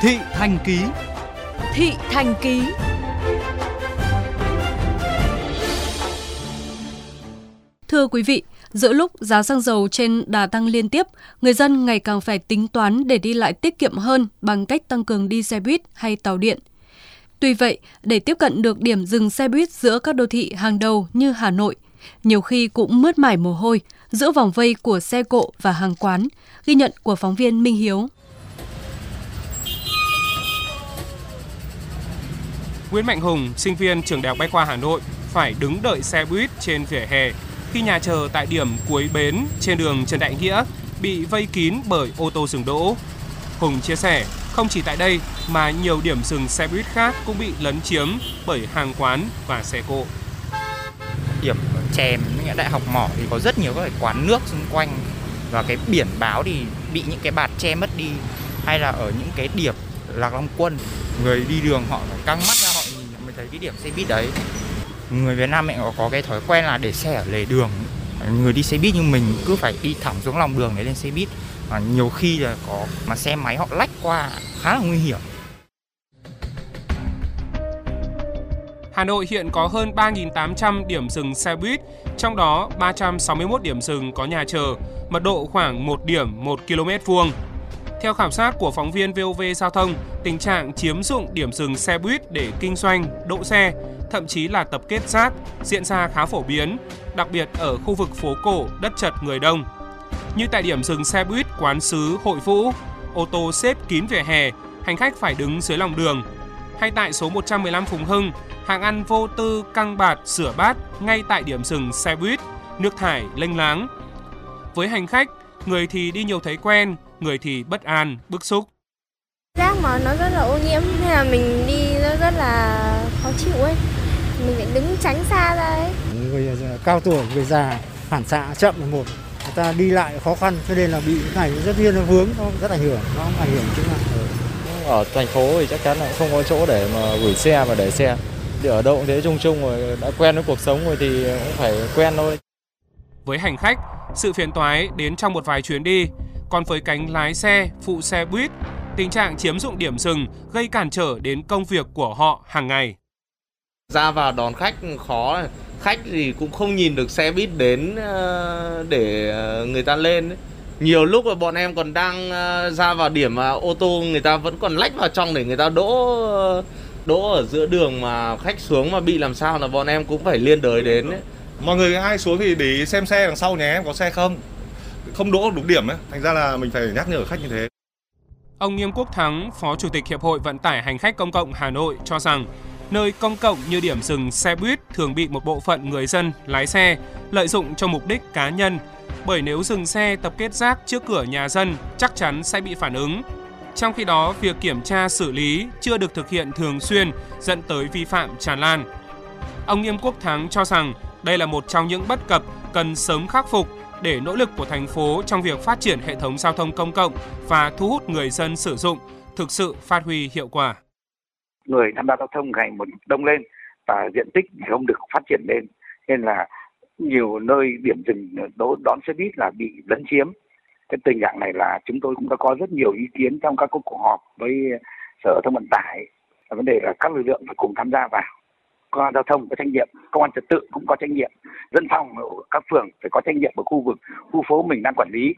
Thị Thành Ký Thị Thành Ký Thưa quý vị, giữa lúc giá xăng dầu trên đà tăng liên tiếp, người dân ngày càng phải tính toán để đi lại tiết kiệm hơn bằng cách tăng cường đi xe buýt hay tàu điện. Tuy vậy, để tiếp cận được điểm dừng xe buýt giữa các đô thị hàng đầu như Hà Nội, nhiều khi cũng mướt mải mồ hôi giữa vòng vây của xe cộ và hàng quán, ghi nhận của phóng viên Minh Hiếu. Nguyễn Mạnh Hùng, sinh viên trường Đại học Bách khoa Hà Nội, phải đứng đợi xe buýt trên vỉa hè khi nhà chờ tại điểm cuối bến trên đường Trần Đại Nghĩa bị vây kín bởi ô tô dừng đỗ. Hùng chia sẻ, không chỉ tại đây mà nhiều điểm dừng xe buýt khác cũng bị lấn chiếm bởi hàng quán và xe cộ. Điểm chèm đại học mỏ thì có rất nhiều các cái quán nước xung quanh và cái biển báo thì bị những cái bạt che mất đi hay là ở những cái điểm lạc long quân người đi đường họ phải căng mắt ra thấy cái điểm xe buýt đấy. Người Việt Nam mình có cái thói quen là để xe ở lề đường. Người đi xe buýt như mình cứ phải đi thẳng xuống lòng đường để lên xe buýt. Và nhiều khi là có mà xe máy họ lách qua khá là nguy hiểm. Hà Nội hiện có hơn 3.800 điểm dừng xe buýt, trong đó 361 điểm dừng có nhà chờ, mật độ khoảng 1 điểm 1 km vuông. Theo khảo sát của phóng viên VOV Giao thông, tình trạng chiếm dụng điểm dừng xe buýt để kinh doanh, đỗ xe, thậm chí là tập kết rác diễn ra khá phổ biến, đặc biệt ở khu vực phố cổ, đất chật người đông. Như tại điểm dừng xe buýt quán sứ Hội Vũ, ô tô xếp kín vỉa hè, hành khách phải đứng dưới lòng đường. Hay tại số 115 Phùng Hưng, hàng ăn vô tư căng bạt sửa bát ngay tại điểm dừng xe buýt, nước thải lênh láng. Với hành khách, người thì đi nhiều thấy quen, người thì bất an, bức xúc. Rác mà nó rất là ô nhiễm nên là mình đi nó rất là khó chịu ấy. Mình phải đứng tránh xa ra ấy. Người cao tuổi, người già phản xạ chậm là một người ta đi lại khó khăn cho nên là bị cái này rất nhiên nó vướng nó rất ảnh hưởng nó ảnh hưởng chứ nào ở thành phố thì chắc chắn là không có chỗ để mà gửi xe và để xe thì ở đâu cũng thế chung chung rồi đã quen với cuộc sống rồi thì cũng phải quen thôi với hành khách sự phiền toái đến trong một vài chuyến đi còn với cánh lái xe phụ xe buýt tình trạng chiếm dụng điểm dừng gây cản trở đến công việc của họ hàng ngày. Ra vào đón khách khó khách thì cũng không nhìn được xe buýt đến ờ, để ờ, người ta lên nhiều lúc là bọn em còn đang ờ, ra vào điểm mà ô tô người ta vẫn còn lách vào trong để người ta đỗ đỗ ở giữa đường mà khách xuống mà bị làm sao là bọn em cũng phải liên đới đến ấy. mọi người ai xuống thì để xem xe đằng sau nhé em có xe không không đỗ đúng điểm ấy thành ra là mình phải nhắc nhở khách như thế Ông Nghiêm Quốc Thắng, Phó Chủ tịch Hiệp hội Vận tải Hành khách Công cộng Hà Nội cho rằng nơi công cộng như điểm dừng xe buýt thường bị một bộ phận người dân lái xe lợi dụng cho mục đích cá nhân bởi nếu dừng xe tập kết rác trước cửa nhà dân chắc chắn sẽ bị phản ứng. Trong khi đó, việc kiểm tra xử lý chưa được thực hiện thường xuyên dẫn tới vi phạm tràn lan. Ông Nghiêm Quốc Thắng cho rằng đây là một trong những bất cập cần sớm khắc phục để nỗ lực của thành phố trong việc phát triển hệ thống giao thông công cộng và thu hút người dân sử dụng thực sự phát huy hiệu quả. Người tham gia giao thông ngày một đông lên và diện tích không được phát triển lên nên là nhiều nơi điểm dừng đón, đón xe buýt là bị lấn chiếm. Cái tình trạng này là chúng tôi cũng đã có rất nhiều ý kiến trong các cuộc họp với Sở Giao thông Vận tải. Vấn đề là các lực lượng phải cùng tham gia vào công an giao thông có trách nhiệm, công an trật tự cũng có trách nhiệm. Dân phòng ở các phường phải có trách nhiệm ở khu vực, khu phố mình đang quản lý.